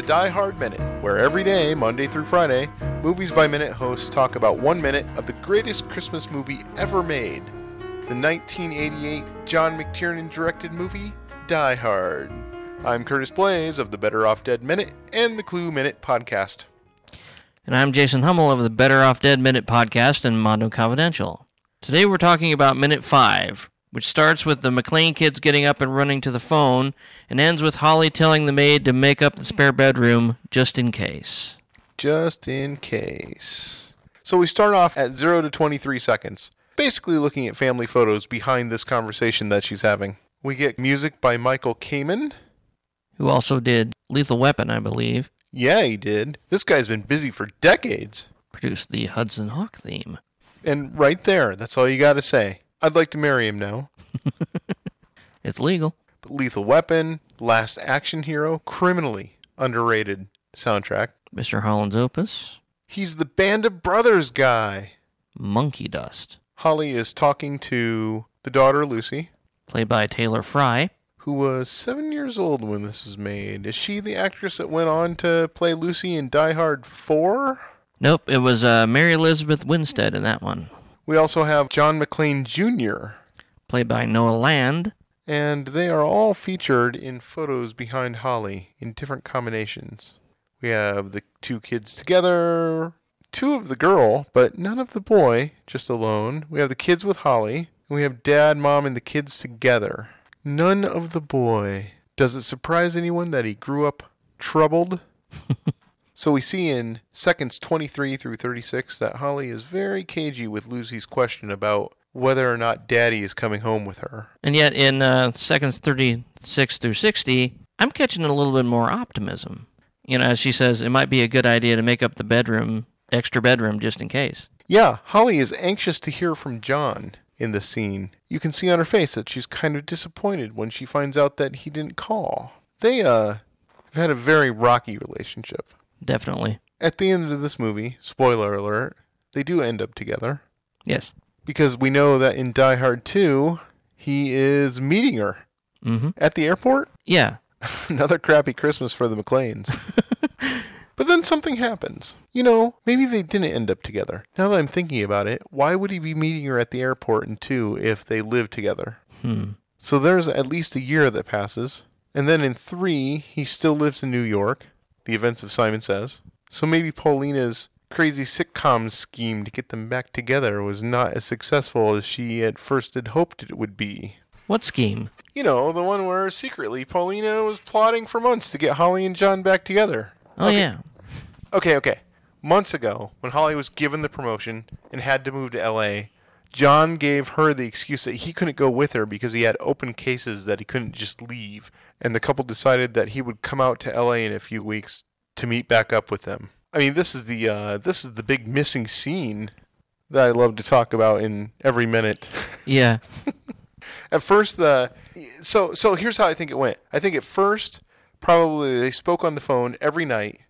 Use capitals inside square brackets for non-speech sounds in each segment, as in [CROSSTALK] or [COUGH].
the Die Hard Minute, where every day, Monday through Friday, Movies by Minute hosts talk about one minute of the greatest Christmas movie ever made the 1988 John McTiernan directed movie, Die Hard. I'm Curtis Blaze of the Better Off Dead Minute and the Clue Minute podcast. And I'm Jason Hummel of the Better Off Dead Minute podcast and Mondo Confidential. Today we're talking about Minute 5, which starts with the McClane kids getting up and running to the phone and ends with Holly telling the maid to make up the spare bedroom just in case. Just in case. So we start off at 0 to 23 seconds, basically looking at family photos behind this conversation that she's having. We get music by Michael Kamen. Who also did Lethal Weapon, I believe. Yeah, he did. This guy's been busy for decades. Produced the Hudson Hawk theme. And right there, that's all you got to say. I'd like to marry him now. [LAUGHS] It's legal. But Lethal Weapon, Last Action Hero, criminally underrated soundtrack. Mr. Holland's Opus. He's the Band of Brothers guy. Monkey Dust. Holly is talking to the daughter, Lucy, Played by Taylor Fry. who was seven years old when this was made. Is she the actress that went on to play Lucy in Die Hard 4? Nope, it was uh, Mary Elizabeth Winstead in that one. We also have John McClane Jr., Played by Noah Land. and they are all featured in photos behind Holly in different combinations. We have the two kids together, two of the girl, but none of the boy, just alone. We have the kids with Holly, and we have dad, mom, and the kids together. None of the boy. Does it surprise anyone that he grew up troubled? [LAUGHS] So we see in seconds 23 through 36 that Holly is very cagey with Lucy's question about whether or not daddy is coming home with her. And yet, in uh, seconds 36 through 60, I'm catching a little bit more optimism. You know, as she says, it might be a good idea to make up the bedroom, extra bedroom, just in case. Yeah, Holly is anxious to hear from John in this scene. You can see on her face that she's kind of disappointed when she finds out that he didn't call. They, uh, have had a very rocky relationship. Definitely. At the end of this movie, spoiler alert, they do end up together. Yes. Because we know that in Die Hard 2, he is meeting her Mm-hmm. at the airport. [LAUGHS] Yeah. Another crappy Christmas for the McClanes. [LAUGHS] but then something happens. You know, maybe they didn't end up together. Now that I'm thinking about it, why would he be meeting her at the airport in two if they live together? Hmm. So there's at least a year that passes. And then in three, he still lives in New York, the events of Simon Says. So maybe Paulina's crazy sitcom scheme to get them back together was not as successful as she at first had hoped it would be. What scheme? You know, the one where secretly Paulina was plotting for months to get Holly and John back together. Oh, yeah. Okay, okay. Months ago, when Holly was given the promotion and had to move to LA, John gave her the excuse that he couldn't go with her because he had open cases that he couldn't just leave. And the couple decided that he would come out to LA in a few weeks to meet back up with them. I mean, this is the uh, this is the big missing scene that I love to talk about in every minute. [LAUGHS] Yeah. At first, the so so here's how I think it went. I think at first, probably they spoke on the phone every night,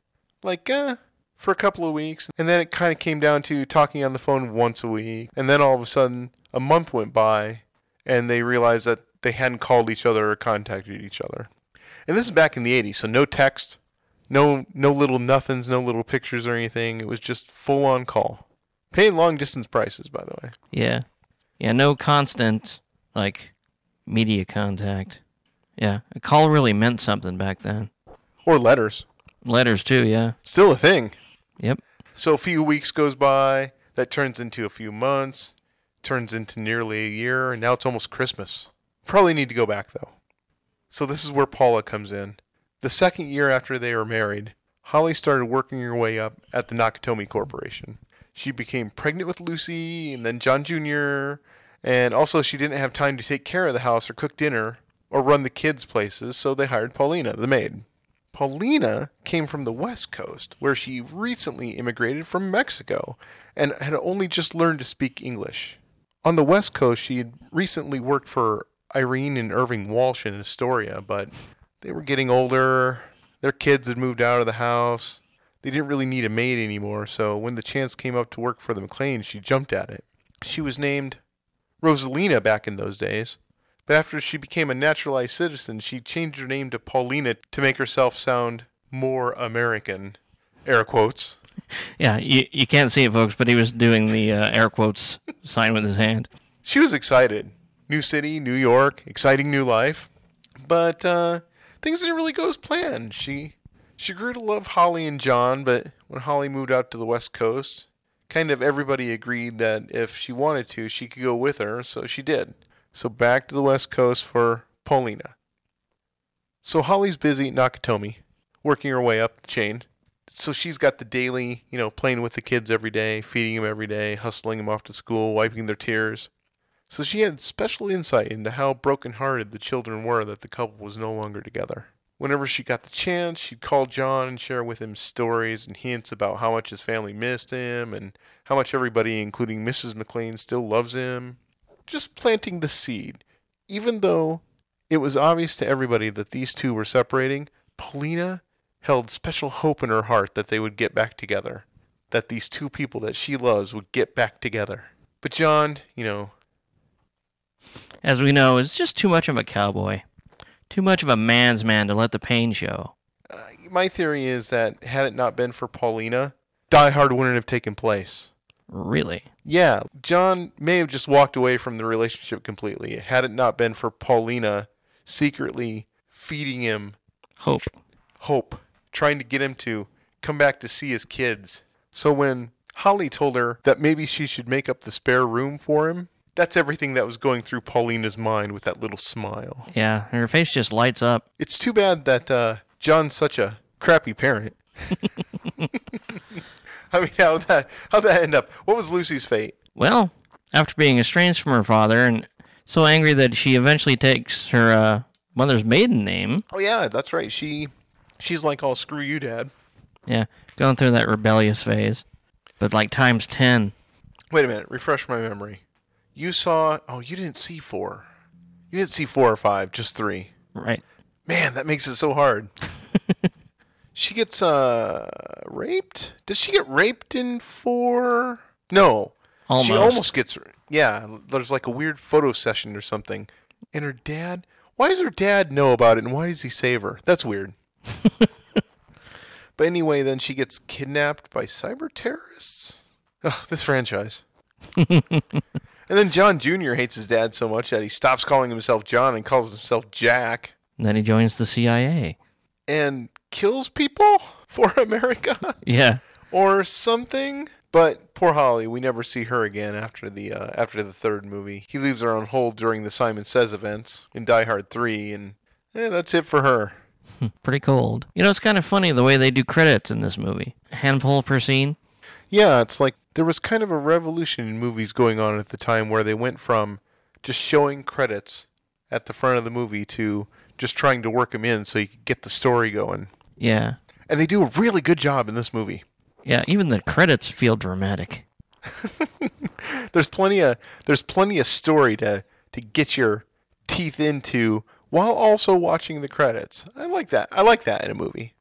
like uh, for a couple of weeks, and then it kind of came down to talking on the phone once a week, and then all of a sudden, a month went by, and they realized that they hadn't called each other or contacted each other. And this is back in the '80s, so no text, no no little nothings, no little pictures or anything. It was just full on call, paying long distance prices, by the way. Yeah. Yeah, no constant, like, media contact. Yeah. A call really meant something back then. Or letters, Letters, too, yeah. still a thing. Yep. So a few weeks goes by, that turns into a few months, turns into nearly a year, and now it's almost Christmas. Probably need to go back though. So this is where Paula comes in. The second year after they were married, Holly started working her way up at the Nakatomi Corporation. She became pregnant with Lucy and then John Jr., and also she didn't have time to take care of the house or cook dinner or run the kids' places, so they hired Paulina, the maid. Paulina came from the West Coast, where she recently immigrated from Mexico and had only just learned to speak English. On the West Coast, she had recently worked for Irene and Irving Walsh in Astoria, but they were getting older. Their kids had moved out of the house. They didn't really need a maid anymore, so when the chance came up to work for the McClanes, she jumped at it. She was named Rosalina back in those days, But after she became a naturalized citizen, she changed her name to Paulina to make herself sound more American. Air quotes. Yeah, you, you can't see it, folks, but he was doing the uh, air quotes sign with his hand. She was excited. New city, New York, exciting new life. But uh, things didn't really go as planned. She she grew to love Holly and John, but when Holly moved out to the West Coast, kind of everybody agreed that if she wanted to, she could go with her, so she did. So back to the West Coast for Paulina. So Holly's busy at Nakatomi, working her way up the chain. So she's got the daily, you know, playing with the kids every day, feeding them every day, hustling them off to school, wiping their tears. So she had special insight into how broken-hearted the children were that the couple was no longer together. Whenever she got the chance, she'd call John and share with him stories and hints about how much his family missed him and how much everybody, including Mrs. McClane, still loves him. Just planting the seed. Even though it was obvious to everybody that these two were separating, Paulina held special hope in her heart that they would get back together. That these two people that she loves would get back together. But John, you know, As we know, is just too much of a cowboy. Too much of a man's man to let the pain show. uh, my theory is that had it not been for Paulina, Die Hard wouldn't have taken place. Really? Yeah, John may have just walked away from the relationship completely had it not been for Paulina secretly feeding him Hope. hope, trying to get him to come back to see his kids. So when Holly told her that maybe she should make up the spare room for him, that's everything that was going through Paulina's mind with that little smile. Yeah, her face just lights up. It's too bad that uh, John's such a crappy parent. [LAUGHS] [LAUGHS] I mean, how that how that end up? What was Lucy's fate? Well, after being estranged from her father and so angry that she eventually takes her uh, mother's maiden name, Oh yeah, that's right. She she's like, "I'll screw you, Dad." yeah, going through that rebellious phase, but like times 10. Wait a minute, refresh my memory. You saw? Oh, you didn't see four. You didn't see four or five, just three. Right. Man, that makes it so hard. [LAUGHS] she gets uh raped. Does she get raped in four? No. Almost. She almost gets. Yeah, there's like a weird photo session or something. And her dad. Why does her dad know about it, and why does he save her? That's weird. [LAUGHS] but anyway, then she gets kidnapped by cyber terrorists. Oh, this franchise. [LAUGHS] and then John Jr. hates his dad so much that he stops calling himself John and calls himself Jack And then he joins the CIA. and kills people [LAUGHS] for America Yeah. or something. But poor Holly, we never see her again after the uh, after the third movie. He leaves her on hold during the Simon Says events in Die Hard 3, and eh, that's it for her. Pretty cold. You know, it's kind of funny the way they do credits in this movie. A handful per scene. Yeah, it's like there was kind of a revolution in movies going on at the time where they went from just showing credits at the front of the movie to just trying to work them in so you could get the story going. Yeah. And they do a really good job in this movie. Yeah, even the credits feel dramatic. [LAUGHS] there's plenty of there's plenty of story to to get your teeth into while also watching the credits. I like that. I like that in a movie.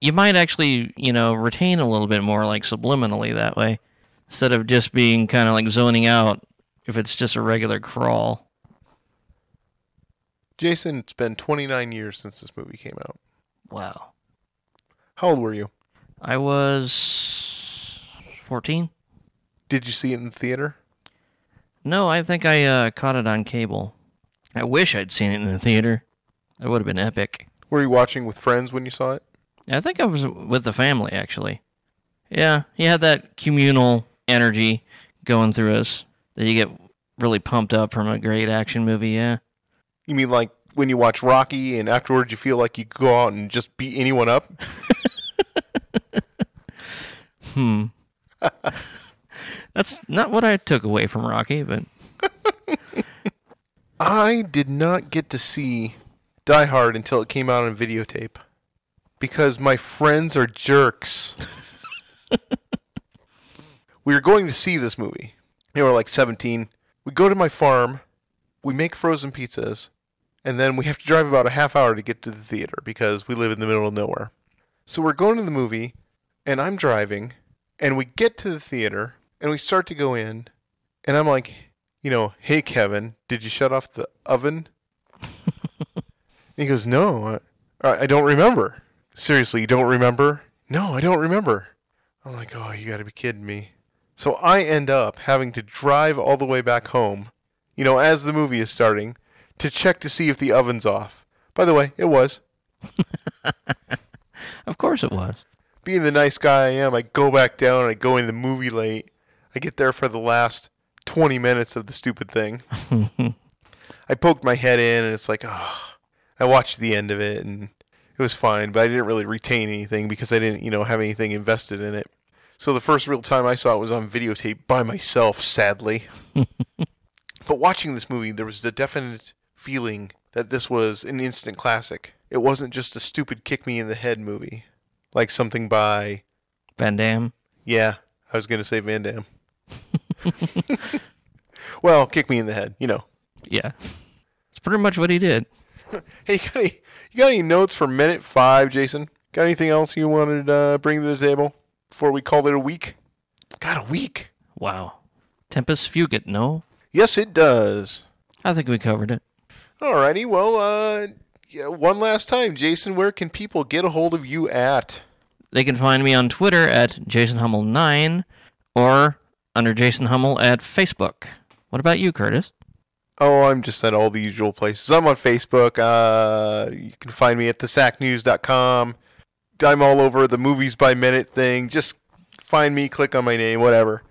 You might actually, you know, retain a little bit more like subliminally that way instead of just being kind of like zoning out if it's just a regular crawl. Jason, it's been 29 years since this movie came out. Wow. How old were you? I was 14? Did you see it in the theater? No, I think I uh, caught it on cable. I wish I'd seen it in the theater. That would have been epic. Were you watching with friends when you saw it? I think I was with the family actually. Yeah, he had that communal energy going through us that you get really pumped up from a great action movie. Yeah, You mean like when you watch Rocky and afterwards you feel like you could go out and just beat anyone up? [LAUGHS] hmm. [LAUGHS] That's not what I took away from Rocky, but [LAUGHS] I did not get to see Die Hard until it came out on videotape because my friends are jerks. we were going to see this movie. We were like 17. We go to my farm, we make frozen pizzas, and then we have to drive about a half hour to get to the theater because we live in the middle of nowhere. So we're going to the movie, and I'm driving, and we get to the theater, and we start to go in, and I'm like, you know, hey Kevin, did you shut off the oven? and [LAUGHS] he goes, no, I, I don't remember. Seriously, you don't remember? No, I don't remember. I'm like, oh, you got to be kidding me. So I end up having to drive all the way back home, you know, as the movie is starting, to check to see if the oven's off. By the way, it was. [LAUGHS] Of course it was. Being the nice guy I am, I go back down and I go in the movie late. I get there for the last 20 minutes of the stupid thing. [LAUGHS] I poked my head in and it's like, oh, I watched the end of it and it was fine, but I didn't really retain anything because I didn't, you know, have anything invested in it. So the first real time I saw it was on videotape by myself, sadly. [LAUGHS] but watching this movie, there was the definite feeling that this was an instant classic. It wasn't just a stupid kick me in the head movie, like something by, Van Damme. yeah, I was going to say Van Damme. [LAUGHS] well, kick me in the head, you know. Yeah. It's pretty much what he did. Hey, you got any, you got any notes for minute five, Jason? Got anything else you wanted to uh, bring to the table before we call it a week? Got a week. Wow. Tempest Fugit, no? Yes, it does. I think we covered it. Alrighty, well, uh, yeah, one last time, Jason, where can people get a hold of you at? They can find me on Twitter at JasonHummel9 or under Jason Hummel at Facebook. What about you, Curtis? Oh, I'm just at all the usual places. I'm on Facebook. Uh, you can find me at thesacnews.com. I'm all over the movies by minute thing. Just find me, click on my name, whatever.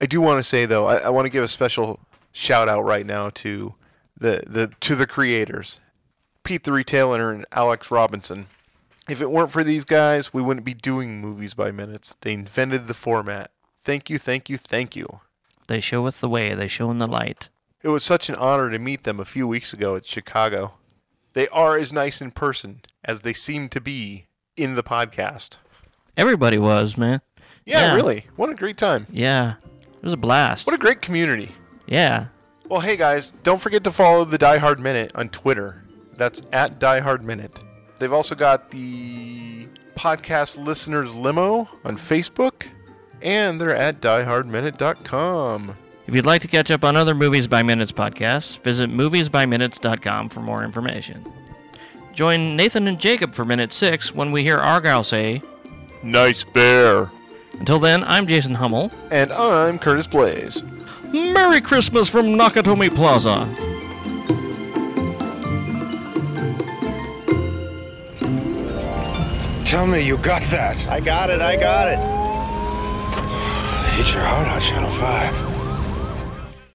I do want to say though, I, I want to give a special shout out right now to the, the to the creators, Pete the Retailer and Alex Robinson. If it weren't for these guys, we wouldn't be doing movies by minutes. They invented the format. Thank you, thank you, thank you. They show us the way, they show in the light. It was such an honor to meet them a few weeks ago at Chicago. They are as nice in person as they seem to be in the podcast. Everybody was, man. Yeah, Yeah. really. What a great time. Yeah. It was a blast. What a great community. Yeah. Well, hey guys, don't forget to follow the Die Hard Minute on Twitter. That's at Die Hard Minute. They've also got the podcast listeners limo on Facebook, and they're at diehardminute.com. If you'd like to catch up on other Movies by Minutes podcasts, visit moviesbyminutes.com for more information. Join Nathan and Jacob for minute six when we hear Argyle say, Nice bear. Until then, I'm Jason Hummel. And I'm Curtis Blaze. Merry Christmas from Nakatomi Plaza. Tell me you got that. I got it, I got it. Hit your heart on Channel 5.